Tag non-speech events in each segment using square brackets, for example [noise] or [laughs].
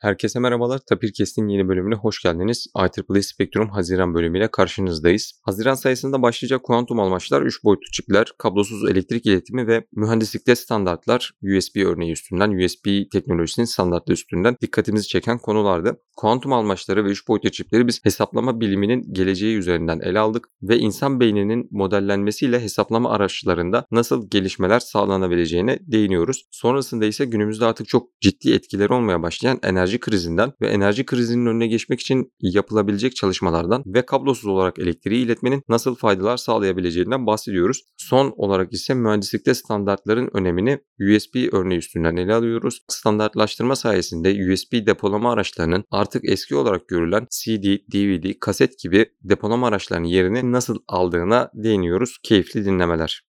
Herkese merhabalar. Tapir Kest'in yeni bölümüne hoş geldiniz. IEEE Spectrum Haziran bölümüyle karşınızdayız. Haziran sayısında başlayacak kuantum almaçlar 3 boyutlu çipler, kablosuz elektrik iletimi ve mühendislikte standartlar USB örneği üstünden, USB teknolojisinin standartlı üstünden dikkatimizi çeken konulardı. Kuantum almaçları ve 3 boyutlu çipleri biz hesaplama biliminin geleceği üzerinden ele aldık ve insan beyninin modellenmesiyle hesaplama araçlarında nasıl gelişmeler sağlanabileceğine değiniyoruz. Sonrasında ise günümüzde artık çok ciddi etkileri olmaya başlayan enerji enerji krizinden ve enerji krizinin önüne geçmek için yapılabilecek çalışmalardan ve kablosuz olarak elektriği iletmenin nasıl faydalar sağlayabileceğinden bahsediyoruz. Son olarak ise mühendislikte standartların önemini USB örneği üstünden ele alıyoruz. Standartlaştırma sayesinde USB depolama araçlarının artık eski olarak görülen CD, DVD, kaset gibi depolama araçlarının yerini nasıl aldığına değiniyoruz. Keyifli dinlemeler.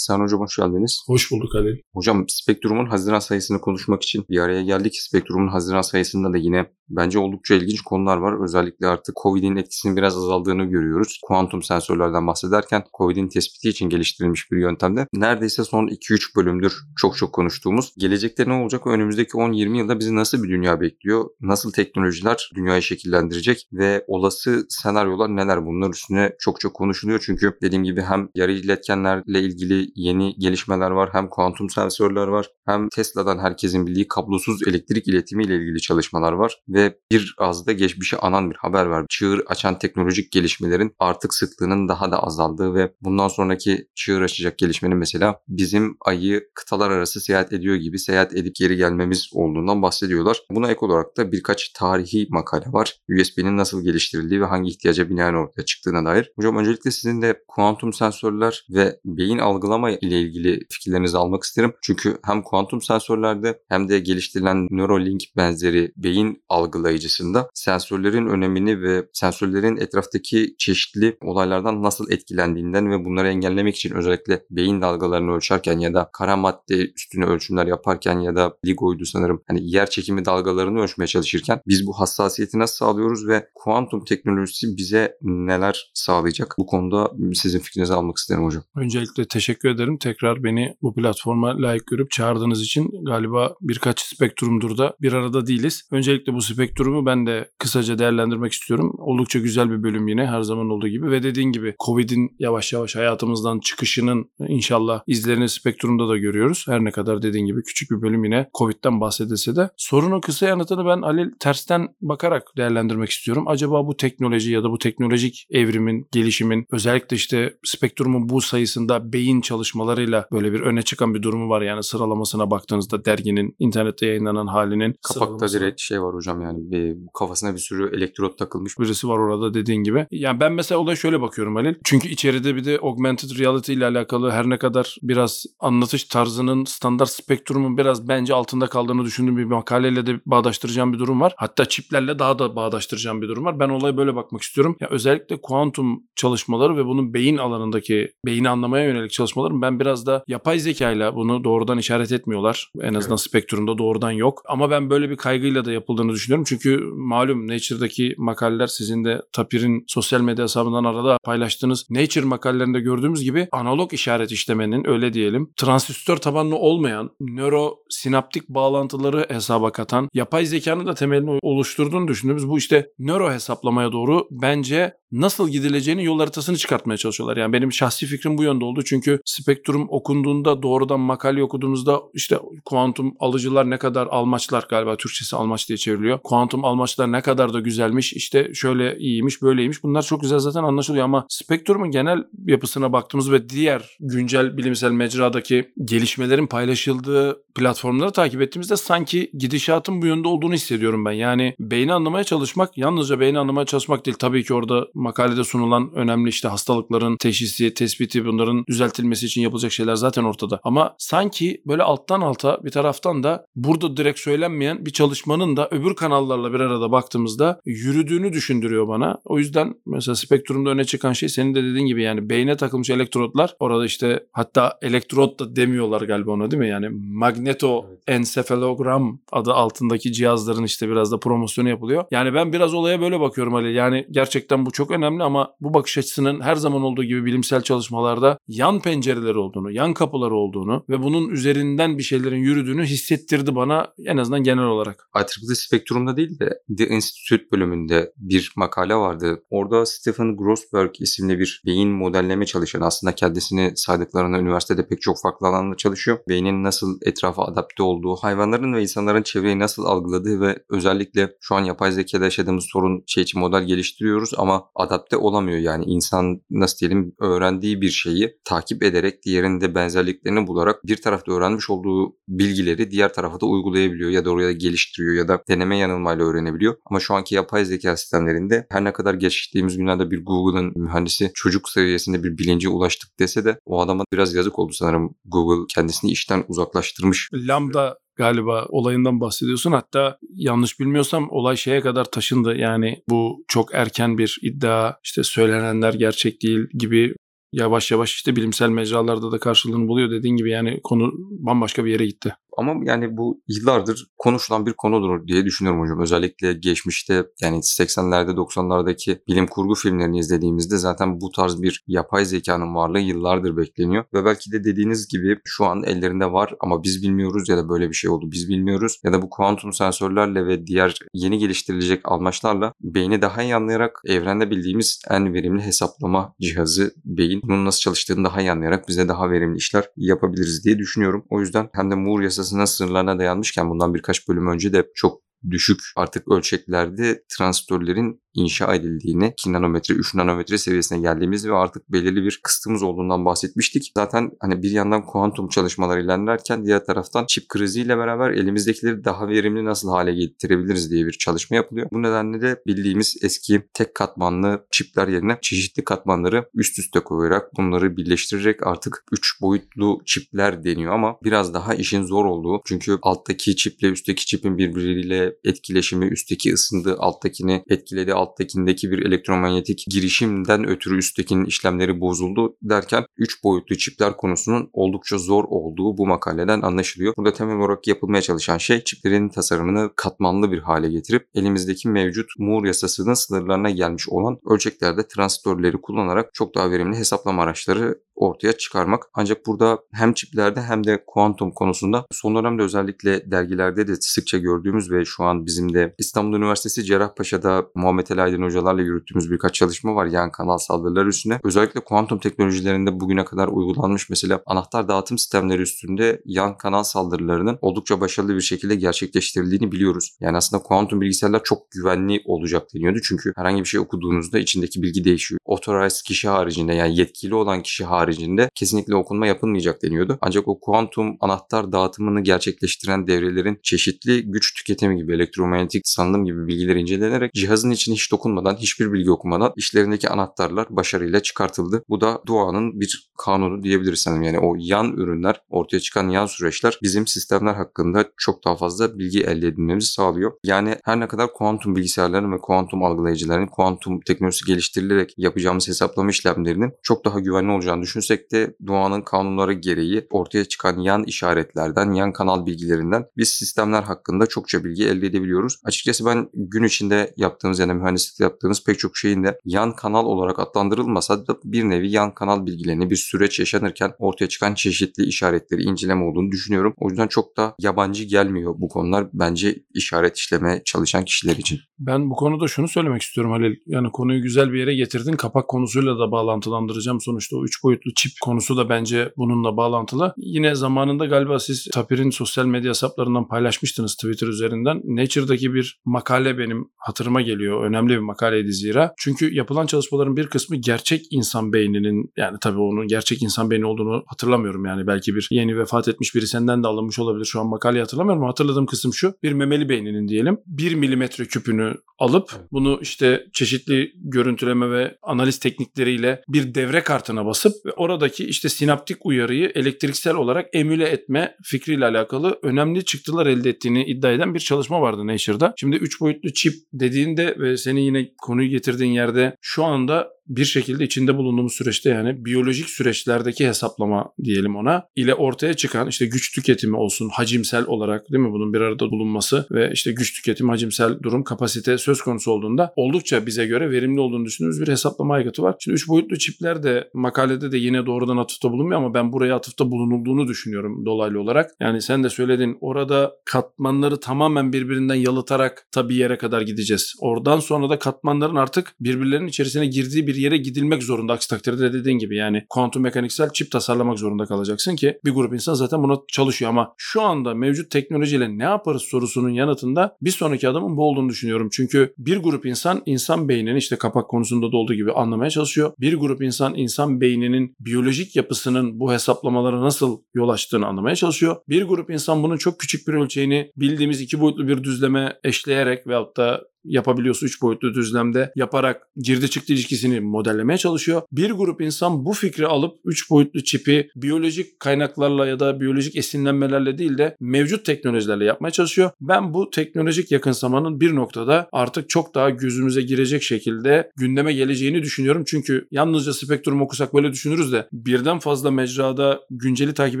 Sen hocam hoş geldiniz. Hoş bulduk Halil. Hocam Spektrum'un Haziran sayısını konuşmak için bir araya geldik. Spektrum'un Haziran sayısında da yine bence oldukça ilginç konular var. Özellikle artık Covid'in etkisinin biraz azaldığını görüyoruz. Kuantum sensörlerden bahsederken Covid'in tespiti için geliştirilmiş bir yöntemde neredeyse son 2-3 bölümdür çok çok konuştuğumuz gelecekte ne olacak önümüzdeki 10-20 yılda bizi nasıl bir dünya bekliyor? Nasıl teknolojiler dünyayı şekillendirecek ve olası senaryolar neler? Bunlar üstüne çok çok konuşuluyor. Çünkü dediğim gibi hem yarı iletkenlerle ilgili yeni gelişmeler var. Hem kuantum sensörler var. Hem Tesla'dan herkesin bildiği kablosuz elektrik iletimi ile ilgili çalışmalar var. Ve bir az da geçmişe anan bir haber var. Çığır açan teknolojik gelişmelerin artık sıklığının daha da azaldığı ve bundan sonraki çığır açacak gelişmenin mesela bizim ayı kıtalar arası seyahat ediyor gibi seyahat edip geri gelmemiz olduğundan bahsediyorlar. Buna ek olarak da birkaç tarihi makale var. USB'nin nasıl geliştirildiği ve hangi ihtiyaca binaen ortaya çıktığına dair. Hocam öncelikle sizin de kuantum sensörler ve beyin algılama ile ilgili fikirlerinizi almak isterim. Çünkü hem kuantum sensörlerde hem de geliştirilen Neuralink benzeri beyin algılayıcısında sensörlerin önemini ve sensörlerin etraftaki çeşitli olaylardan nasıl etkilendiğinden ve bunları engellemek için özellikle beyin dalgalarını ölçerken ya da kara madde üstüne ölçümler yaparken ya da LIGO'ydu sanırım hani yer çekimi dalgalarını ölçmeye çalışırken biz bu hassasiyeti nasıl sağlıyoruz ve kuantum teknolojisi bize neler sağlayacak? Bu konuda sizin fikrinizi almak isterim hocam. Öncelikle teşekkür ederim. Tekrar beni bu platforma layık görüp çağırdığınız için galiba birkaç spektrumdur da bir arada değiliz. Öncelikle bu spektrumu ben de kısaca değerlendirmek istiyorum. Oldukça güzel bir bölüm yine her zaman olduğu gibi ve dediğin gibi Covid'in yavaş yavaş hayatımızdan çıkışının inşallah izlerini spektrumda da görüyoruz. Her ne kadar dediğin gibi küçük bir bölüm yine Covid'den bahsedilse de sorunun kısa yanıtını ben Halil tersten bakarak değerlendirmek istiyorum. Acaba bu teknoloji ya da bu teknolojik evrimin, gelişimin özellikle işte spektrumun bu sayısında beyin çalışması çalışmalarıyla böyle bir öne çıkan bir durumu var. Yani sıralamasına baktığınızda derginin internette yayınlanan halinin kapakta direkt şey var hocam yani bir, kafasına bir sürü elektrot takılmış birisi var orada dediğin gibi. Yani ben mesela olaya şöyle bakıyorum Halil. Çünkü içeride bir de augmented reality ile alakalı her ne kadar biraz anlatış tarzının standart spektrumun biraz bence altında kaldığını düşündüğüm bir makaleyle de bağdaştıracağım bir durum var. Hatta çiplerle daha da bağdaştıracağım bir durum var. Ben olaya böyle bakmak istiyorum. Ya özellikle kuantum çalışmaları ve bunun beyin alanındaki beyni anlamaya yönelik çalışmaları ben biraz da yapay zekayla bunu doğrudan işaret etmiyorlar. En azından evet. spektrumda doğrudan yok. Ama ben böyle bir kaygıyla da yapıldığını düşünüyorum. Çünkü malum Nature'daki makaleler sizin de Tapir'in sosyal medya hesabından arada paylaştığınız Nature makalelerinde gördüğümüz gibi analog işaret işlemenin öyle diyelim transistör tabanlı olmayan nöro sinaptik bağlantıları hesaba katan yapay zekanın da temelini oluşturduğunu düşündüğümüz bu işte nöro hesaplamaya doğru bence nasıl gidileceğini yol haritasını çıkartmaya çalışıyorlar. Yani benim şahsi fikrim bu yönde oldu. Çünkü spektrum okunduğunda doğrudan makale okuduğumuzda işte kuantum alıcılar ne kadar almaçlar galiba Türkçesi almaç diye çevriliyor. Kuantum almaçlar ne kadar da güzelmiş işte şöyle iyiymiş böyleymiş bunlar çok güzel zaten anlaşılıyor ama spektrumun genel yapısına baktığımız ve diğer güncel bilimsel mecradaki gelişmelerin paylaşıldığı platformları takip ettiğimizde sanki gidişatın bu yönde olduğunu hissediyorum ben. Yani beyni anlamaya çalışmak yalnızca beyni anlamaya çalışmak değil. Tabii ki orada makalede sunulan önemli işte hastalıkların teşhisi, tespiti bunların düzeltilmesi için yapılacak şeyler zaten ortada. Ama sanki böyle alttan alta bir taraftan da burada direkt söylenmeyen bir çalışmanın da öbür kanallarla bir arada baktığımızda yürüdüğünü düşündürüyor bana. O yüzden mesela spektrumda öne çıkan şey senin de dediğin gibi yani beyne takılmış elektrotlar. Orada işte hatta elektrot da demiyorlar galiba ona değil mi? Yani magneto ensefalogram adı altındaki cihazların işte biraz da promosyonu yapılıyor. Yani ben biraz olaya böyle bakıyorum Ali. Yani gerçekten bu çok önemli ama bu bakış açısının her zaman olduğu gibi bilimsel çalışmalarda yan pencereleri olduğunu, yan kapıları olduğunu ve bunun üzerinden bir şeylerin yürüdüğünü hissettirdi bana en azından genel olarak. IEEE Spektrum'da değil de The Institute bölümünde bir makale vardı. Orada Stephen Grossberg isimli bir beyin modelleme çalışan aslında kendisini saydıklarına üniversitede pek çok farklı alanda çalışıyor. Beynin nasıl etrafa adapte olduğu, hayvanların ve insanların çevreyi nasıl algıladığı ve özellikle şu an yapay zekada yaşadığımız sorun şey için model geliştiriyoruz ama adapte olamıyor. Yani insan nasıl diyelim öğrendiği bir şeyi takip ederek diğerinde benzerliklerini bularak bir tarafta öğrenmiş olduğu bilgileri diğer tarafa da uygulayabiliyor ya da oraya geliştiriyor ya da deneme yanılmayla öğrenebiliyor. Ama şu anki yapay zeka sistemlerinde her ne kadar geçtiğimiz günlerde bir Google'ın mühendisi çocuk seviyesinde bir bilince ulaştık dese de o adama biraz yazık oldu sanırım. Google kendisini işten uzaklaştırmış. Lambda galiba olayından bahsediyorsun. Hatta yanlış bilmiyorsam olay şeye kadar taşındı. Yani bu çok erken bir iddia, işte söylenenler gerçek değil gibi yavaş yavaş işte bilimsel mecralarda da karşılığını buluyor dediğin gibi yani konu bambaşka bir yere gitti. Ama yani bu yıllardır konuşulan bir konudur diye düşünüyorum hocam. Özellikle geçmişte yani 80'lerde 90'lardaki bilim kurgu filmlerini izlediğimizde zaten bu tarz bir yapay zekanın varlığı yıllardır bekleniyor. Ve belki de dediğiniz gibi şu an ellerinde var ama biz bilmiyoruz ya da böyle bir şey oldu biz bilmiyoruz. Ya da bu kuantum sensörlerle ve diğer yeni geliştirilecek almaçlarla beyni daha iyi anlayarak evrende bildiğimiz en verimli hesaplama cihazı beyin bunun nasıl çalıştığını daha iyi anlayarak bize daha verimli işler yapabiliriz diye düşünüyorum. O yüzden hem de Moore yasası yasasına sınırlarına dayanmışken bundan birkaç bölüm önce de çok düşük artık ölçeklerde transistörlerin inşa edildiğini 2 nanometre 3 nanometre seviyesine geldiğimiz ve artık belirli bir kısıtımız olduğundan bahsetmiştik. Zaten hani bir yandan kuantum çalışmaları ilerlerken diğer taraftan çip kriziyle beraber elimizdekileri daha verimli nasıl hale getirebiliriz diye bir çalışma yapılıyor. Bu nedenle de bildiğimiz eski tek katmanlı çipler yerine çeşitli katmanları üst üste koyarak bunları birleştirerek artık 3 boyutlu çipler deniyor ama biraz daha işin zor olduğu çünkü alttaki çiple üstteki çipin birbiriyle etkileşimi üstteki ısındı alttakini etkiledi alttakindeki bir elektromanyetik girişimden ötürü üsttekinin işlemleri bozuldu derken 3 boyutlu çipler konusunun oldukça zor olduğu bu makaleden anlaşılıyor. Burada temel olarak yapılmaya çalışan şey çiplerin tasarımını katmanlı bir hale getirip elimizdeki mevcut Moore yasasının sınırlarına gelmiş olan ölçeklerde transistörleri kullanarak çok daha verimli hesaplama araçları ortaya çıkarmak. Ancak burada hem çiplerde hem de kuantum konusunda son dönemde özellikle dergilerde de sıkça gördüğümüz ve şu an bizim de İstanbul Üniversitesi Cerrahpaşa'da Muhammed El Aydın hocalarla yürüttüğümüz birkaç çalışma var yan kanal saldırılar üstüne. Özellikle kuantum teknolojilerinde bugüne kadar uygulanmış mesela anahtar dağıtım sistemleri üstünde yan kanal saldırılarının oldukça başarılı bir şekilde gerçekleştirildiğini biliyoruz. Yani aslında kuantum bilgisayarlar çok güvenli olacak deniyordu. Çünkü herhangi bir şey okuduğunuzda içindeki bilgi değişiyor. Authorized kişi haricinde yani yetkili olan kişi haricinde kesinlikle okunma yapılmayacak deniyordu. Ancak o kuantum anahtar dağıtımını gerçekleştiren devrelerin çeşitli güç tüketimi gibi elektromanyetik sanılım gibi bilgiler incelenerek cihazın içine hiç dokunmadan, hiçbir bilgi okumadan işlerindeki anahtarlar başarıyla çıkartıldı. Bu da doğanın bir kanunu diyebiliriz sanırım. Yani o yan ürünler, ortaya çıkan yan süreçler bizim sistemler hakkında çok daha fazla bilgi elde edilmemizi sağlıyor. Yani her ne kadar kuantum bilgisayarların ve kuantum algılayıcıların kuantum teknolojisi geliştirilerek yapacağımız hesaplama işlemlerinin çok daha güvenli olacağını düşünsek de doğanın kanunları gereği ortaya çıkan yan işaretlerden, yan kanal bilgilerinden biz sistemler hakkında çokça bilgi elde edebiliyoruz. Açıkçası ben gün içinde yaptığımız yani mühendislikte yaptığımız pek çok şeyin de yan kanal olarak adlandırılmasa da bir nevi yan kanal bilgilerini bir süreç yaşanırken ortaya çıkan çeşitli işaretleri inceleme olduğunu düşünüyorum. O yüzden çok da yabancı gelmiyor bu konular bence işaret işlemeye çalışan kişiler için. Ben bu konuda şunu söylemek istiyorum Halil. Yani konuyu güzel bir yere getirdin. Kapak konusuyla da bağlantılandıracağım. Sonuçta o üç boyutlu çip konusu da bence bununla bağlantılı. Yine zamanında galiba siz Tapir'in sosyal medya hesaplarından paylaşmıştınız Twitter üzerinden. Nature'daki bir makale benim hatırıma geliyor. Önemli bir makaleydi zira. Çünkü yapılan çalışmaların bir kısmı gerçek insan beyninin yani tabii onun gerçek insan beyni olduğunu hatırlamıyorum yani. Belki bir yeni vefat etmiş biri senden de alınmış olabilir. Şu an makaleyi hatırlamıyorum ama hatırladığım kısım şu. Bir memeli beyninin diyelim 1 milimetre küpünü alıp bunu işte çeşitli görüntüleme ve analiz teknikleriyle bir devre kartına basıp oradaki işte sinaptik uyarıyı elektriksel olarak emüle etme fikriyle alakalı önemli çıktılar elde ettiğini iddia eden bir çalışma vardı Nature'da. Şimdi 3 boyutlu çip dediğinde ve senin yine konuyu getirdiğin yerde şu anda bir şekilde içinde bulunduğumuz süreçte yani biyolojik süreçlerdeki hesaplama diyelim ona ile ortaya çıkan işte güç tüketimi olsun hacimsel olarak değil mi bunun bir arada bulunması ve işte güç tüketimi hacimsel durum kapasite söz konusu olduğunda oldukça bize göre verimli olduğunu düşündüğümüz bir hesaplama aygıtı var. Şimdi 3 boyutlu çipler de makalede de yine doğrudan atıfta bulunmuyor ama ben buraya atıfta bulunulduğunu düşünüyorum dolaylı olarak. Yani sen de söyledin orada katmanları tamamen birbirinden yalıtarak tabii yere kadar gideceğiz. Oradan sonra da katmanların artık birbirlerinin içerisine girdiği bir yere gidilmek zorunda. Aksi takdirde dediğin gibi yani kuantum mekaniksel çip tasarlamak zorunda kalacaksın ki bir grup insan zaten buna çalışıyor ama şu anda mevcut teknolojiyle ne yaparız sorusunun yanıtında bir sonraki adımın bu olduğunu düşünüyorum. Çünkü bir grup insan insan beynini işte kapak konusunda da olduğu gibi anlamaya çalışıyor. Bir grup insan insan beyninin biyolojik yapısının bu hesaplamalara nasıl yol açtığını anlamaya çalışıyor. Bir grup insan bunun çok küçük bir ölçeğini bildiğimiz iki boyutlu bir düzleme eşleyerek veyahut da yapabiliyorsa 3 boyutlu düzlemde yaparak girdi çıktı ilişkisini modellemeye çalışıyor. Bir grup insan bu fikri alıp 3 boyutlu çipi biyolojik kaynaklarla ya da biyolojik esinlenmelerle değil de mevcut teknolojilerle yapmaya çalışıyor. Ben bu teknolojik yakınsamanın bir noktada artık çok daha gözümüze girecek şekilde gündeme geleceğini düşünüyorum. Çünkü yalnızca spektrum okusak böyle düşünürüz de birden fazla mecrada günceli takip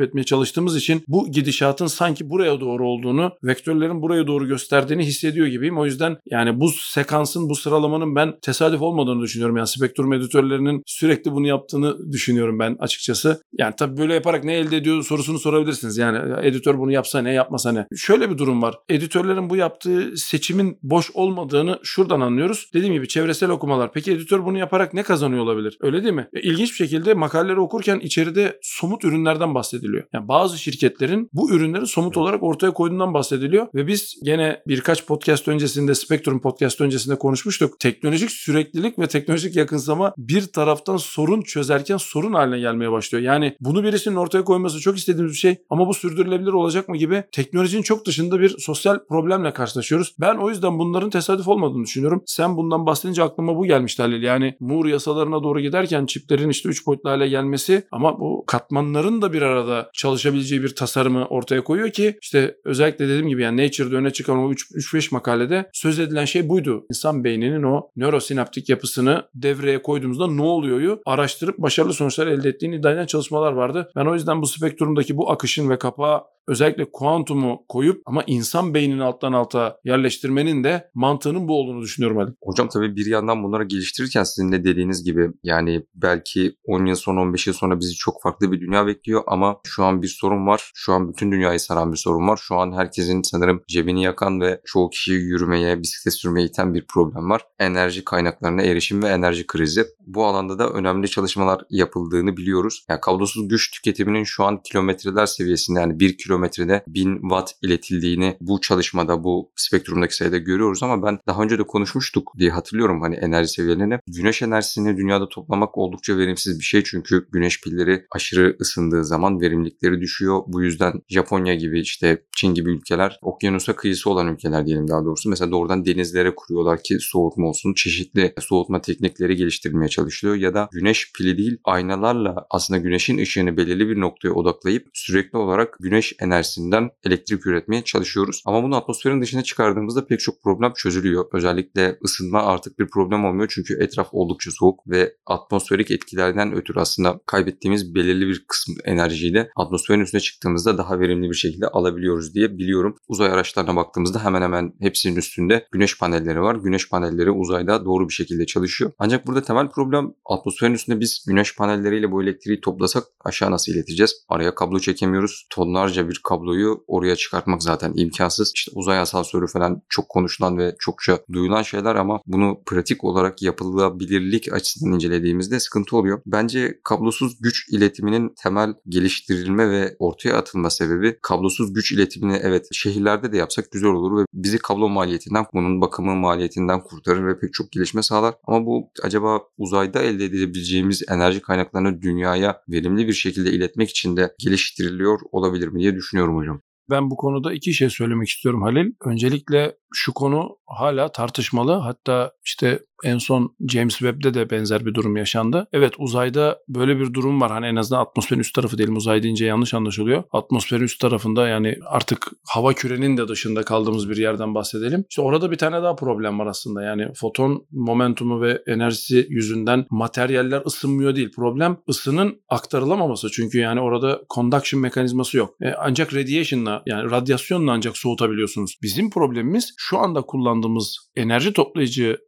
etmeye çalıştığımız için bu gidişatın sanki buraya doğru olduğunu, vektörlerin buraya doğru gösterdiğini hissediyor gibiyim. O yüzden yani bu sekansın, bu sıralamanın ben tesadüf olmadığını düşünüyorum. Yani spektrum editörlerinin sürekli bunu yaptığını düşünüyorum ben açıkçası. Yani tabii böyle yaparak ne elde ediyor sorusunu sorabilirsiniz. Yani ya editör bunu yapsa ne, yapmasa ne. Şöyle bir durum var. Editörlerin bu yaptığı seçimin boş olmadığını şuradan anlıyoruz. Dediğim gibi çevresel okumalar. Peki editör bunu yaparak ne kazanıyor olabilir? Öyle değil mi? E, İlginç bir şekilde makaleleri okurken içeride somut ürünlerden bahsediliyor. Yani bazı şirketlerin bu ürünleri somut olarak ortaya koyduğundan bahsediliyor ve biz gene birkaç podcast öncesinde Spectrum podcast öncesinde konuşmuştuk. Teknolojik süreklilik ve teknolojik yakınsama bir taraftan sorun çözerken sorun haline gelmeye başlıyor. Yani bunu birisinin ortaya koyması çok istediğimiz bir şey ama bu sürdürülebilir olacak mı gibi teknolojinin çok dışında bir sosyal problemle karşılaşıyoruz. Ben o yüzden bunların tesadüf olmadığını düşünüyorum. Sen bundan bahsedince aklıma bu gelmişti Halil. Yani Moore yasalarına doğru giderken çiplerin işte 3 boyutlu hale gelmesi ama bu katmanların da bir arada çalışabileceği bir tasarımı ortaya koyuyor ki işte özellikle dediğim gibi yani Nature'da öne çıkan o 3-5 makalede söz edilen şey buydu. İnsan beyninin o nörosinaptik yapısını devreye koyduğumuzda ne oluyoryu araştırıp başarılı sonuçlar elde ettiğini iddia çalışmalar vardı. Ben o yüzden bu spektrumdaki bu akışın ve kapağı özellikle kuantumu koyup ama insan beynini alttan alta yerleştirmenin de mantığının bu olduğunu düşünüyorum Ali. Hocam tabii bir yandan bunları geliştirirken sizin de dediğiniz gibi yani belki 10 yıl sonra 15 yıl sonra bizi çok farklı bir dünya bekliyor ama şu an bir sorun var. Şu an bütün dünyayı saran bir sorun var. Şu an herkesin sanırım cebini yakan ve çoğu kişiyi yürümeye, bisiklet sürmeye iten bir problem var. Enerji kaynaklarına erişim ve enerji krizi. Bu alanda da önemli çalışmalar yapıldığını biliyoruz. Yani kablosuz güç tüketiminin şu an kilometreler seviyesinde yani 1 kilometrede 1000 watt iletildiğini bu çalışmada bu spektrumdaki sayıda görüyoruz ama ben daha önce de konuşmuştuk diye hatırlıyorum hani enerji seviyelerini. Güneş enerjisini dünyada toplamak oldukça verimsiz bir şey çünkü güneş pilleri aşırı ısındığı zaman verimlilikleri düşüyor. Bu yüzden Japonya gibi işte Çin gibi ülkeler okyanusa kıyısı olan ülkeler diyelim daha doğrusu. Mesela doğrudan denizlere kuruyorlar ki soğutma olsun. Çeşitli soğutma teknikleri geliştirilmeye çalışılıyor ya da güneş pili değil aynalarla aslında güneşin ışığını belirli bir noktaya odaklayıp sürekli olarak güneş enerjisinden elektrik üretmeye çalışıyoruz. Ama bunu atmosferin dışına çıkardığımızda pek çok problem çözülüyor. Özellikle ısınma artık bir problem olmuyor çünkü etraf oldukça soğuk ve atmosferik etkilerden ötürü aslında kaybettiğimiz belirli bir kısım enerjiyi de atmosferin üstüne çıktığımızda daha verimli bir şekilde alabiliyoruz diye biliyorum. Uzay araçlarına baktığımızda hemen hemen hepsinin üstünde güneş panelleri var. Güneş panelleri uzayda doğru bir şekilde çalışıyor. Ancak burada temel problem atmosferin üstünde biz güneş panelleriyle bu elektriği toplasak aşağı nasıl ileteceğiz? Araya kablo çekemiyoruz. Tonlarca bir kabloyu oraya çıkartmak zaten imkansız. İşte uzay asansörü falan çok konuşulan ve çokça duyulan şeyler ama bunu pratik olarak yapılabilirlik açısından incelediğimizde sıkıntı oluyor. Bence kablosuz güç iletiminin temel geliştirilme ve ortaya atılma sebebi kablosuz güç iletimini evet şehirlerde de yapsak güzel olur ve bizi kablo maliyetinden bunun bakımı maliyetinden kurtarır ve pek çok gelişme sağlar. Ama bu acaba uzayda elde edebileceğimiz enerji kaynaklarını dünyaya verimli bir şekilde iletmek için de geliştiriliyor olabilir mi diye düşünüyorum hocam. Ben bu konuda iki şey söylemek istiyorum Halil. Öncelikle şu konu hala tartışmalı. Hatta işte en son James Webb'de de benzer bir durum yaşandı. Evet uzayda böyle bir durum var. Hani en azından atmosferin üst tarafı diyelim. Uzay deyince yanlış anlaşılıyor. Atmosferin üst tarafında yani artık hava kürenin de dışında kaldığımız bir yerden bahsedelim. İşte orada bir tane daha problem var aslında. Yani foton momentumu ve enerjisi yüzünden materyaller ısınmıyor değil. Problem ısının aktarılamaması. Çünkü yani orada conduction mekanizması yok. E, ancak radiation'la yani radyasyonla ancak soğutabiliyorsunuz. Bizim problemimiz şu anda kullandığımız enerji toplayıcı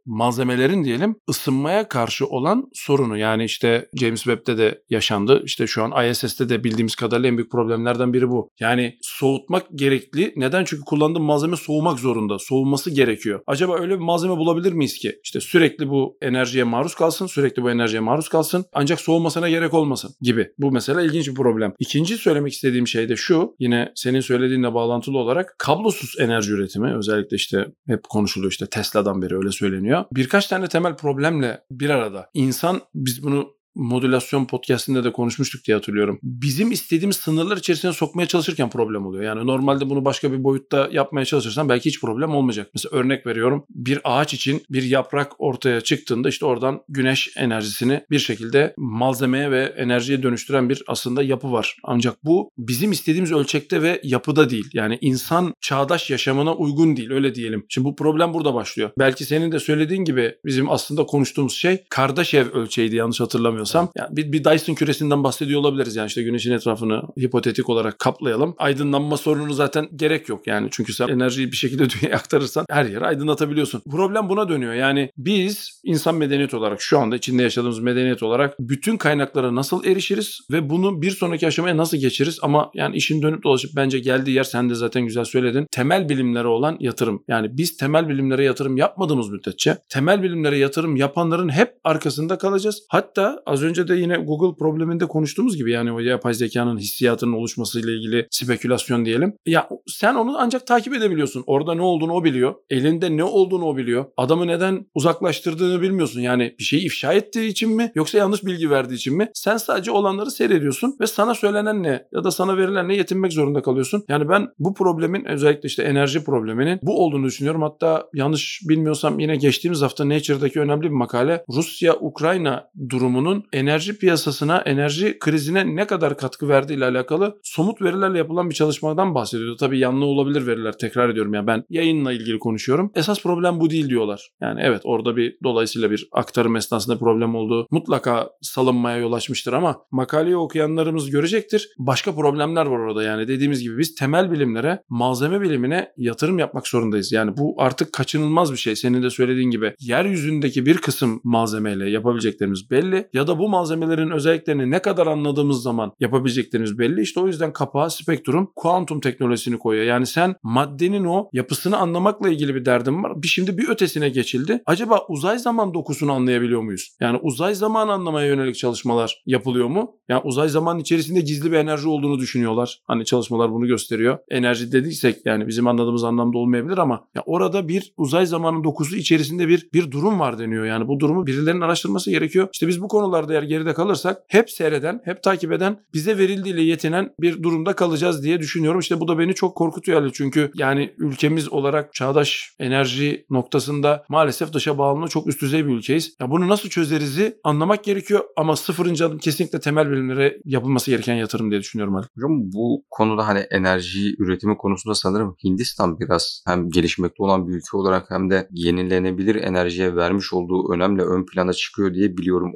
malzemelerin diyelim ısınmaya karşı olan sorunu. Yani işte James Webb'de de yaşandı. İşte şu an ISS'te de bildiğimiz kadarıyla en büyük problemlerden biri bu. Yani soğutmak gerekli. Neden? Çünkü kullandığım malzeme soğumak zorunda. Soğuması gerekiyor. Acaba öyle bir malzeme bulabilir miyiz ki? İşte sürekli bu enerjiye maruz kalsın, sürekli bu enerjiye maruz kalsın ancak soğumasına gerek olmasın gibi. Bu mesela ilginç bir problem. İkinci söylemek istediğim şey de şu. Yine senin söylediğinle bağlantılı olarak kablosuz enerji üretimi özellikle işte hep konuşuluyor işte Tesla'dan beri öyle söyleniyor. Birkaç tane temel problemle bir arada. İnsan biz bunu modülasyon podcastinde de konuşmuştuk diye hatırlıyorum. Bizim istediğimiz sınırlar içerisine sokmaya çalışırken problem oluyor. Yani normalde bunu başka bir boyutta yapmaya çalışırsan belki hiç problem olmayacak. Mesela örnek veriyorum. Bir ağaç için bir yaprak ortaya çıktığında işte oradan güneş enerjisini bir şekilde malzemeye ve enerjiye dönüştüren bir aslında yapı var. Ancak bu bizim istediğimiz ölçekte ve yapıda değil. Yani insan çağdaş yaşamına uygun değil öyle diyelim. Şimdi bu problem burada başlıyor. Belki senin de söylediğin gibi bizim aslında konuştuğumuz şey Kardashev ölçeğiydi yanlış hatırlamıyorum hatırlamıyorsam. Yani bir, bir Dyson küresinden bahsediyor olabiliriz. Yani işte güneşin etrafını hipotetik olarak kaplayalım. Aydınlanma sorunu zaten gerek yok yani. Çünkü sen enerjiyi bir şekilde [laughs] dünyaya aktarırsan her yeri aydınlatabiliyorsun. Problem buna dönüyor. Yani biz insan medeniyet olarak şu anda içinde yaşadığımız medeniyet olarak bütün kaynaklara nasıl erişiriz ve bunu bir sonraki aşamaya nasıl geçiriz ama yani işin dönüp dolaşıp bence geldiği yer sen de zaten güzel söyledin. Temel bilimlere olan yatırım. Yani biz temel bilimlere yatırım yapmadığımız müddetçe temel bilimlere yatırım yapanların hep arkasında kalacağız. Hatta az önce de yine Google probleminde konuştuğumuz gibi yani o yapay zekanın hissiyatının oluşmasıyla ilgili spekülasyon diyelim. Ya sen onu ancak takip edebiliyorsun. Orada ne olduğunu o biliyor. Elinde ne olduğunu o biliyor. Adamı neden uzaklaştırdığını bilmiyorsun. Yani bir şeyi ifşa ettiği için mi yoksa yanlış bilgi verdiği için mi? Sen sadece olanları seyrediyorsun ve sana söylenen ne ya da sana verilen ne yetinmek zorunda kalıyorsun. Yani ben bu problemin özellikle işte enerji probleminin bu olduğunu düşünüyorum. Hatta yanlış bilmiyorsam yine geçtiğimiz hafta Nature'daki önemli bir makale Rusya-Ukrayna durumunun enerji piyasasına, enerji krizine ne kadar katkı verdiği ile alakalı somut verilerle yapılan bir çalışmadan bahsediyordu. Tabii yanlı olabilir veriler tekrar ediyorum yani ben yayınla ilgili konuşuyorum. Esas problem bu değil diyorlar. Yani evet orada bir dolayısıyla bir aktarım esnasında problem olduğu mutlaka salınmaya yol açmıştır ama makaleyi okuyanlarımız görecektir. Başka problemler var orada yani dediğimiz gibi biz temel bilimlere, malzeme bilimine yatırım yapmak zorundayız. Yani bu artık kaçınılmaz bir şey. Senin de söylediğin gibi yeryüzündeki bir kısım malzemeyle yapabileceklerimiz belli ya da bu malzemelerin özelliklerini ne kadar anladığımız zaman yapabileceklerimiz belli. İşte o yüzden kapağa spektrum kuantum teknolojisini koyuyor. Yani sen maddenin o yapısını anlamakla ilgili bir derdin var. Bir şimdi bir ötesine geçildi. Acaba uzay zaman dokusunu anlayabiliyor muyuz? Yani uzay zaman anlamaya yönelik çalışmalar yapılıyor mu? Yani uzay zaman içerisinde gizli bir enerji olduğunu düşünüyorlar. Hani çalışmalar bunu gösteriyor. Enerji dediysek yani bizim anladığımız anlamda olmayabilir ama ya orada bir uzay zamanın dokusu içerisinde bir bir durum var deniyor. Yani bu durumu birilerinin araştırması gerekiyor. İşte biz bu konularda eğer geride kalırsak hep seyreden, hep takip eden, bize verildiğiyle yetinen bir durumda kalacağız diye düşünüyorum. İşte bu da beni çok korkutuyor Ali. Çünkü yani ülkemiz olarak çağdaş enerji noktasında maalesef dışa bağımlı çok üst düzey bir ülkeyiz. Ya bunu nasıl çözerizi anlamak gerekiyor ama sıfırıncı adım kesinlikle temel bilimlere yapılması gereken yatırım diye düşünüyorum Ali. Hocam bu konuda hani enerji üretimi konusunda sanırım Hindistan biraz hem gelişmekte olan bir ülke olarak hem de yenilenebilir enerjiye vermiş olduğu önemle ön plana çıkıyor diye biliyorum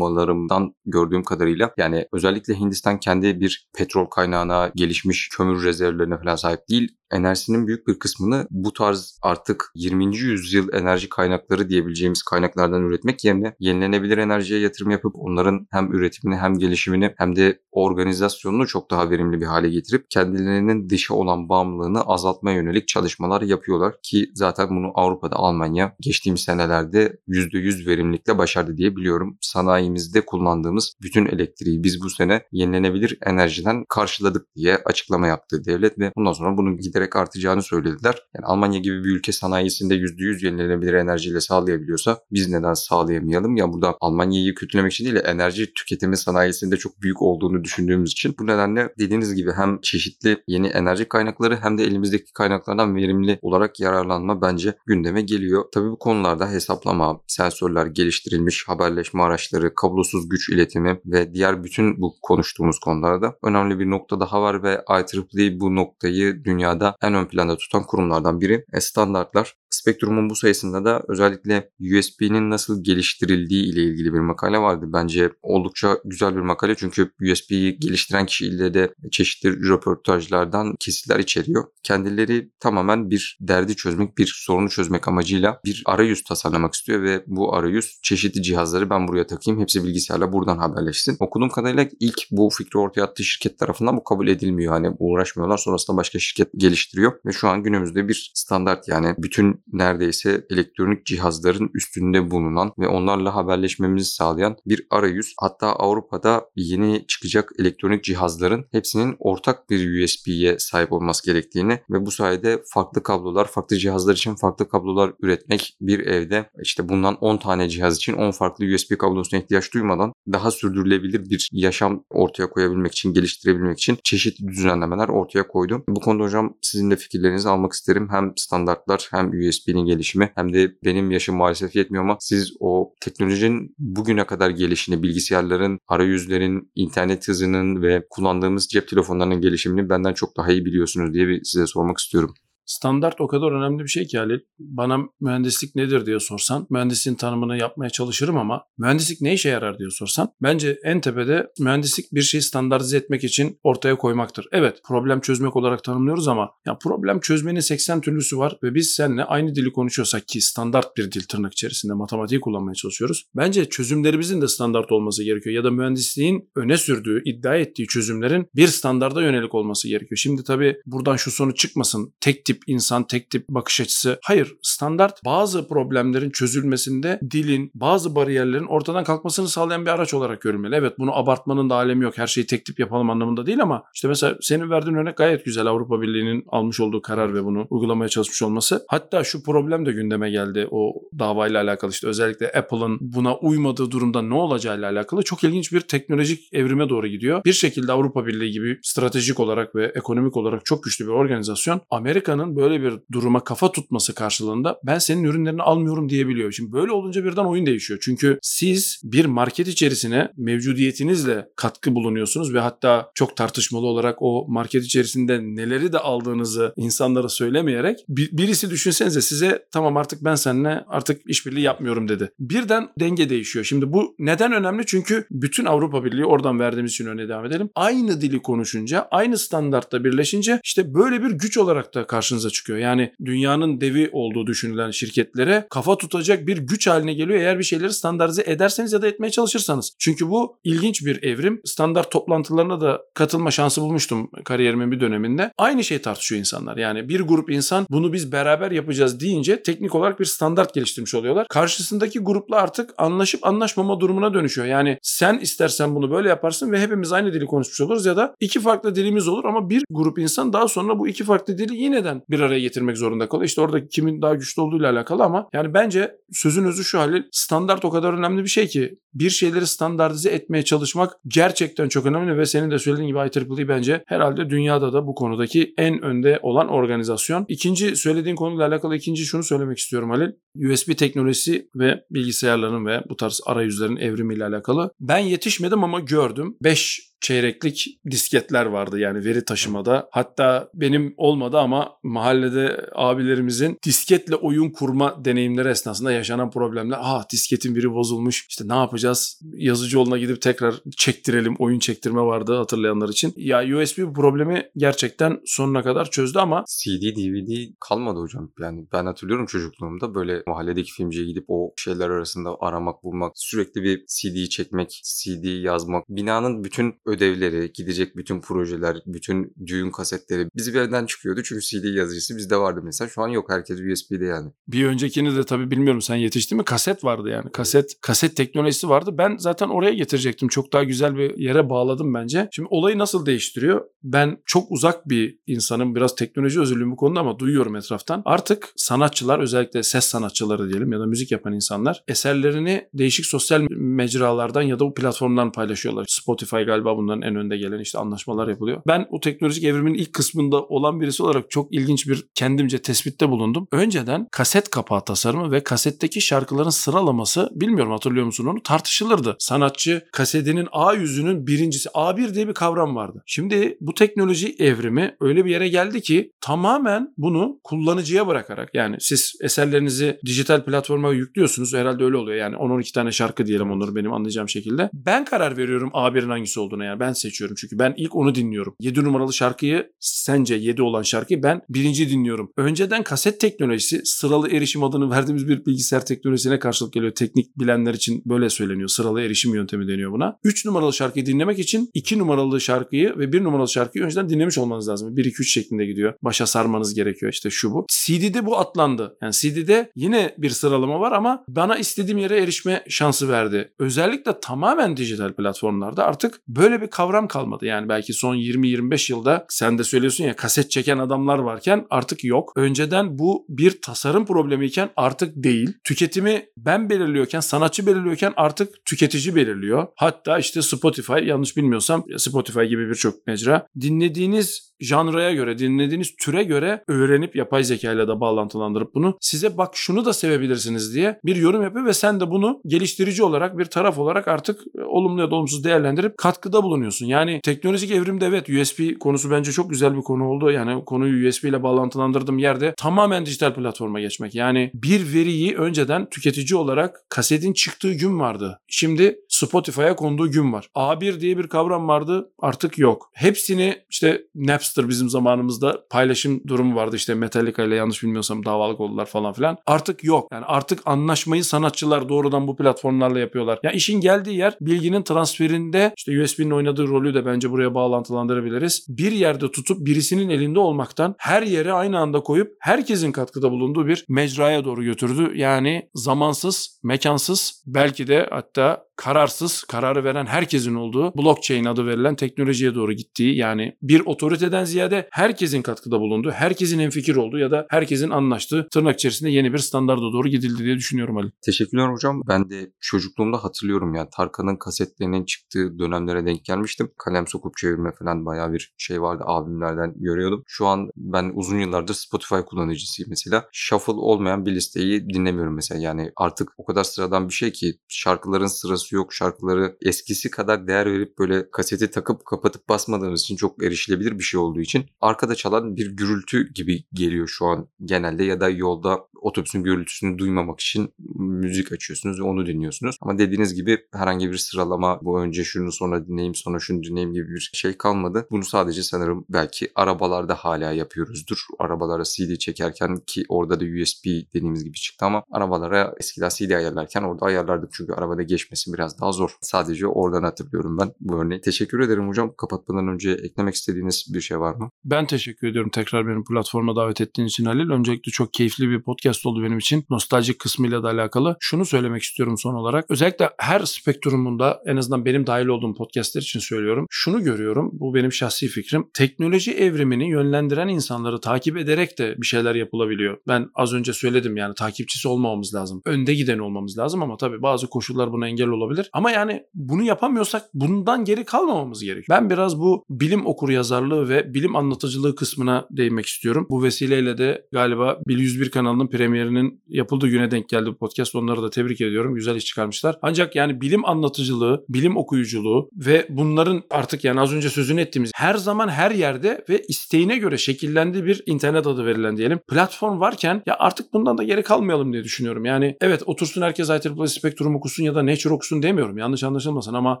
okumalarımdan gördüğüm kadarıyla. Yani özellikle Hindistan kendi bir petrol kaynağına, gelişmiş kömür rezervlerine falan sahip değil enerjisinin büyük bir kısmını bu tarz artık 20. yüzyıl enerji kaynakları diyebileceğimiz kaynaklardan üretmek yerine yenilenebilir enerjiye yatırım yapıp onların hem üretimini hem gelişimini hem de organizasyonunu çok daha verimli bir hale getirip kendilerinin dışa olan bağımlılığını azaltmaya yönelik çalışmalar yapıyorlar ki zaten bunu Avrupa'da Almanya geçtiğimiz senelerde %100 verimlilikle başardı diye biliyorum. Sanayimizde kullandığımız bütün elektriği biz bu sene yenilenebilir enerjiden karşıladık diye açıklama yaptı devlet ve bundan sonra bunu giderek giderek artacağını söylediler. Yani Almanya gibi bir ülke sanayisinde %100 yenilenebilir enerjiyle sağlayabiliyorsa biz neden sağlayamayalım? Ya burada Almanya'yı kötülemek için değil de enerji tüketimi sanayisinde çok büyük olduğunu düşündüğümüz için bu nedenle dediğiniz gibi hem çeşitli yeni enerji kaynakları hem de elimizdeki kaynaklardan verimli olarak yararlanma bence gündeme geliyor. Tabii bu konularda hesaplama, sensörler geliştirilmiş, haberleşme araçları, kablosuz güç iletimi ve diğer bütün bu konuştuğumuz konularda önemli bir nokta daha var ve IEEE bu noktayı dünyada en ön planda tutan kurumlardan biri. E, standartlar Spektrum'un bu sayısında da özellikle USB'nin nasıl geliştirildiği ile ilgili bir makale vardı. Bence oldukça güzel bir makale çünkü USB'yi geliştiren kişiyle de çeşitli röportajlardan kesitler içeriyor. Kendileri tamamen bir derdi çözmek, bir sorunu çözmek amacıyla bir arayüz tasarlamak istiyor ve bu arayüz çeşitli cihazları ben buraya takayım. Hepsi bilgisayarla buradan haberleşsin. Okuduğum kadarıyla ilk bu fikri ortaya attığı şirket tarafından bu kabul edilmiyor. Hani uğraşmıyorlar. Sonrasında başka şirket geliştiriyor ve şu an günümüzde bir standart yani bütün neredeyse elektronik cihazların üstünde bulunan ve onlarla haberleşmemizi sağlayan bir arayüz. Hatta Avrupa'da yeni çıkacak elektronik cihazların hepsinin ortak bir USB'ye sahip olması gerektiğini ve bu sayede farklı kablolar, farklı cihazlar için farklı kablolar üretmek bir evde işte bundan 10 tane cihaz için 10 farklı USB kablosuna ihtiyaç duymadan daha sürdürülebilir bir yaşam ortaya koyabilmek için, geliştirebilmek için çeşitli düzenlemeler ortaya koydu. Bu konuda hocam sizin de fikirlerinizi almak isterim. Hem standartlar hem USB'nin gelişimi hem de benim yaşım maalesef yetmiyor ama siz o teknolojinin bugüne kadar gelişini, bilgisayarların, arayüzlerin, internet hızının ve kullandığımız cep telefonlarının gelişimini benden çok daha iyi biliyorsunuz diye bir size sormak istiyorum. Standart o kadar önemli bir şey ki Halil. Bana mühendislik nedir diye sorsan mühendisliğin tanımını yapmaya çalışırım ama mühendislik ne işe yarar diye sorsan bence en tepede mühendislik bir şeyi standartize etmek için ortaya koymaktır. Evet problem çözmek olarak tanımlıyoruz ama ya problem çözmenin 80 türlüsü var ve biz seninle aynı dili konuşuyorsak ki standart bir dil tırnak içerisinde matematiği kullanmaya çalışıyoruz. Bence çözümlerimizin de standart olması gerekiyor ya da mühendisliğin öne sürdüğü, iddia ettiği çözümlerin bir standarda yönelik olması gerekiyor. Şimdi tabii buradan şu sonuç çıkmasın. Tek tip insan, tek tip bakış açısı. Hayır, standart bazı problemlerin çözülmesinde dilin, bazı bariyerlerin ortadan kalkmasını sağlayan bir araç olarak görülmeli. Evet bunu abartmanın da alemi yok. Her şeyi tek tip yapalım anlamında değil ama işte mesela senin verdiğin örnek gayet güzel. Avrupa Birliği'nin almış olduğu karar ve bunu uygulamaya çalışmış olması. Hatta şu problem de gündeme geldi o davayla alakalı işte özellikle Apple'ın buna uymadığı durumda ne olacağıyla alakalı çok ilginç bir teknolojik evrime doğru gidiyor. Bir şekilde Avrupa Birliği gibi stratejik olarak ve ekonomik olarak çok güçlü bir organizasyon Amerika'nın böyle bir duruma kafa tutması karşılığında ben senin ürünlerini almıyorum diyebiliyor. Şimdi böyle olunca birden oyun değişiyor. Çünkü siz bir market içerisine mevcudiyetinizle katkı bulunuyorsunuz ve hatta çok tartışmalı olarak o market içerisinde neleri de aldığınızı insanlara söylemeyerek birisi düşünsenize size tamam artık ben seninle artık işbirliği yapmıyorum dedi. Birden denge değişiyor. Şimdi bu neden önemli? Çünkü bütün Avrupa Birliği oradan verdiğimiz için öne devam edelim. Aynı dili konuşunca, aynı standartta birleşince işte böyle bir güç olarak da karşınıza çıkıyor. Yani dünyanın devi olduğu düşünülen şirketlere kafa tutacak bir güç haline geliyor eğer bir şeyleri standartize ederseniz ya da etmeye çalışırsanız. Çünkü bu ilginç bir evrim. Standart toplantılarına da katılma şansı bulmuştum kariyerimin bir döneminde. Aynı şey tartışıyor insanlar. Yani bir grup insan bunu biz beraber yapacağız deyince teknik olarak bir standart geliştirmiş oluyorlar. Karşısındaki grupla artık anlaşıp anlaşmama durumuna dönüşüyor. Yani sen istersen bunu böyle yaparsın ve hepimiz aynı dili konuşmuş oluruz ya da iki farklı dilimiz olur ama bir grup insan daha sonra bu iki farklı dili bir araya getirmek zorunda kalıyor. İşte orada kimin daha güçlü olduğuyla alakalı ama yani bence sözün özü şu Halil standart o kadar önemli bir şey ki bir şeyleri standartize etmeye çalışmak gerçekten çok önemli ve senin de söylediğin gibi IEEE bence herhalde dünyada da bu konudaki en önde olan organizasyon. İkinci söylediğin konuyla alakalı ikinci şunu söylemek istiyorum Halil. USB teknolojisi ve bilgisayarların ve bu tarz arayüzlerin evrimiyle alakalı. Ben yetişmedim ama gördüm. 5 çeyreklik disketler vardı yani veri taşımada. Hatta benim olmadı ama mahallede abilerimizin disketle oyun kurma deneyimleri esnasında yaşanan problemler. Ah disketin biri bozulmuş işte ne yapacağız? Yazıcı yoluna gidip tekrar çektirelim. Oyun çektirme vardı hatırlayanlar için. Ya USB problemi gerçekten sonuna kadar çözdü ama CD, DVD kalmadı hocam. Yani ben hatırlıyorum çocukluğumda böyle mahalledeki filmciye gidip o şeyler arasında aramak, bulmak, sürekli bir CD çekmek, CD yazmak. Binanın bütün ödevleri, gidecek bütün projeler, bütün düğün kasetleri bizi bir yerden çıkıyordu. Çünkü CD yazıcısı bizde vardı mesela. Şu an yok. Herkes USB'de yani. Bir öncekini de tabii bilmiyorum sen yetiştin mi? Kaset vardı yani. Kaset kaset teknolojisi vardı. Ben zaten oraya getirecektim. Çok daha güzel bir yere bağladım bence. Şimdi olayı nasıl değiştiriyor? Ben çok uzak bir insanım. Biraz teknoloji özürlüyüm bu konuda ama duyuyorum etraftan. Artık sanatçılar özellikle ses sanatçıları diyelim ya da müzik yapan insanlar eserlerini değişik sosyal mecralardan ya da bu platformdan paylaşıyorlar. Spotify galiba bunların en önde gelen işte anlaşmalar yapılıyor. Ben o teknolojik evrimin ilk kısmında olan birisi olarak çok ilginç bir kendimce tespitte bulundum. Önceden kaset kapağı tasarımı ve kasetteki şarkıların sıralaması bilmiyorum hatırlıyor musun onu tartışılırdı. Sanatçı kasetinin A yüzünün birincisi A1 diye bir kavram vardı. Şimdi bu teknoloji evrimi öyle bir yere geldi ki tamamen bunu kullanıcıya bırakarak yani siz eserlerinizi dijital platforma yüklüyorsunuz herhalde öyle oluyor yani 10-12 tane şarkı diyelim onları benim anlayacağım şekilde. Ben karar veriyorum A1'in hangisi olduğuna yani ben seçiyorum çünkü ben ilk onu dinliyorum. 7 numaralı şarkıyı sence 7 olan şarkıyı ben birinci dinliyorum. Önceden kaset teknolojisi sıralı erişim adını verdiğimiz bir bilgisayar teknolojisine karşılık geliyor. Teknik bilenler için böyle söyleniyor. Sıralı erişim yöntemi deniyor buna. 3 numaralı şarkıyı dinlemek için 2 numaralı şarkıyı ve 1 numaralı şarkıyı önceden dinlemiş olmanız lazım. 1 2 3 şeklinde gidiyor. Başa sarmanız gerekiyor işte şu bu. CD'de bu atlandı. Yani CD'de yine bir sıralama var ama bana istediğim yere erişme şansı verdi. Özellikle tamamen dijital platformlarda artık böyle bir kavram kalmadı. Yani belki son 20-25 yılda sen de söylüyorsun ya kaset çeken adamlar varken artık yok. Önceden bu bir tasarım problemiyken artık değil. Tüketimi ben belirliyorken, sanatçı belirliyorken artık tüketici belirliyor. Hatta işte Spotify yanlış bilmiyorsam Spotify gibi birçok mecra dinlediğiniz janraya göre, dinlediğiniz türe göre öğrenip yapay zeka ile de bağlantılandırıp bunu size bak şunu da sevebilirsiniz diye bir yorum yapıyor ve sen de bunu geliştirici olarak bir taraf olarak artık e, olumlu ya da olumsuz değerlendirip katkıda bulunuyorsun. Yani teknolojik evrimde evet USB konusu bence çok güzel bir konu oldu. Yani konuyu USB ile bağlantılandırdığım yerde tamamen dijital platforma geçmek. Yani bir veriyi önceden tüketici olarak kasetin çıktığı gün vardı. Şimdi Spotify'a konduğu gün var. A1 diye bir kavram vardı artık yok. Hepsini işte Napster bizim zamanımızda paylaşım durumu vardı. İşte Metallica ile yanlış bilmiyorsam davalık oldular falan filan. Artık yok. Yani artık anlaşmayı sanatçılar doğrudan bu platformlarla yapıyorlar. Ya yani işin geldiği yer bilginin transferinde işte USB'nin oynadığı rolü de bence buraya bağlantılandırabiliriz. Bir yerde tutup birisinin elinde olmaktan her yere aynı anda koyup herkesin katkıda bulunduğu bir mecraya doğru götürdü. Yani zamansız, mekansız belki de hatta kararsız, kararı veren herkesin olduğu blockchain adı verilen teknolojiye doğru gittiği yani bir otoriteden ziyade herkesin katkıda bulunduğu, herkesin enfikir olduğu ya da herkesin anlaştığı tırnak içerisinde yeni bir standarda doğru gidildi diye düşünüyorum Ali. Teşekkürler hocam. Ben de çocukluğumda hatırlıyorum yani Tarkan'ın kasetlerinin çıktığı dönemlere denk gelmiştim. Kalem sokup çevirme falan bayağı bir şey vardı abimlerden görüyordum. Şu an ben uzun yıllardır Spotify kullanıcısıyım mesela. Shuffle olmayan bir listeyi dinlemiyorum mesela. Yani artık o kadar sıradan bir şey ki şarkıların sırası yok. Şarkıları eskisi kadar değer verip böyle kaseti takıp kapatıp basmadığımız için çok erişilebilir bir şey olduğu için arkada çalan bir gürültü gibi geliyor şu an genelde ya da yolda otobüsün gürültüsünü duymamak için müzik açıyorsunuz ve onu dinliyorsunuz. Ama dediğiniz gibi herhangi bir sıralama bu önce şunu sonra dinleyeyim sonra şunu dinleyeyim gibi bir şey kalmadı. Bunu sadece sanırım belki arabalarda hala yapıyoruzdur. Arabalara CD çekerken ki orada da USB dediğimiz gibi çıktı ama arabalara eskiden CD ayarlarken orada ayarlardık çünkü arabada geçmesi biraz daha zor. Sadece oradan hatırlıyorum ben bu örneği. Teşekkür ederim hocam. Kapatmadan önce eklemek istediğiniz bir şey var mı? Ben teşekkür ediyorum tekrar benim platforma davet ettiğin için Halil. Öncelikle çok keyifli bir podcast oldu benim için. Nostaljik kısmıyla da alakalı. Şunu söylemek istiyorum son olarak. Özellikle her spektrumunda en azından benim dahil olduğum podcastler için söylüyorum. Şunu görüyorum. Bu benim şahsi fikrim. Teknoloji evrimini yönlendiren insanları takip ederek de bir şeyler yapılabiliyor. Ben az önce söyledim yani takipçisi olmamamız lazım. Önde giden olmamız lazım ama tabii bazı koşullar buna engel olabilir. Ama yani bunu yapamıyorsak bundan geri kalmamamız gerekiyor. Ben biraz bu bilim okur yazarlığı ve bilim anlatıcılığı kısmına değinmek istiyorum. Bu vesileyle de galiba Bil 101 kanalının premierinin yapıldığı güne denk geldi bu podcast. Onları da tebrik ediyorum. Güzel iş çıkarmışlar. Ancak yani bilim anlatıcılığı, bilim okuyuculuğu ve bunların artık yani az önce sözünü ettiğimiz her zaman her yerde ve isteğine göre şekillendiği bir internet adı verilen diyelim platform varken ya artık bundan da geri kalmayalım diye düşünüyorum. Yani evet otursun herkes IEEE Spectrum okusun ya da Nature okusun demiyorum. Yanlış anlaşılmasın ama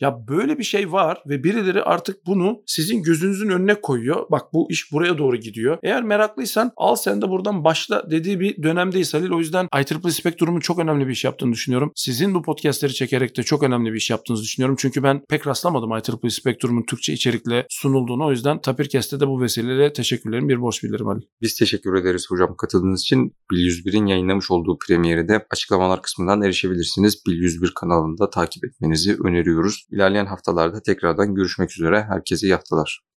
ya böyle bir şey var ve birileri artık bunu sizin gözünüzün önüne koyuyor. Bak bu iş buraya doğru gidiyor. Eğer meraklıysan al sen de buradan başla dediği bir dönem dönemdeyiz Halil. O yüzden IEEE Spectrum'un çok önemli bir iş yaptığını düşünüyorum. Sizin bu podcastleri çekerek de çok önemli bir iş yaptığınızı düşünüyorum. Çünkü ben pek rastlamadım IEEE Spectrum'un Türkçe içerikle sunulduğunu. O yüzden Tapirkest'e de bu vesileyle teşekkürlerim bir borç bilirim Halil. Biz teşekkür ederiz hocam katıldığınız için. Bil 101'in yayınlamış olduğu premieri de açıklamalar kısmından erişebilirsiniz. Bil 101 kanalında takip etmenizi öneriyoruz. İlerleyen haftalarda tekrardan görüşmek üzere. Herkese iyi haftalar.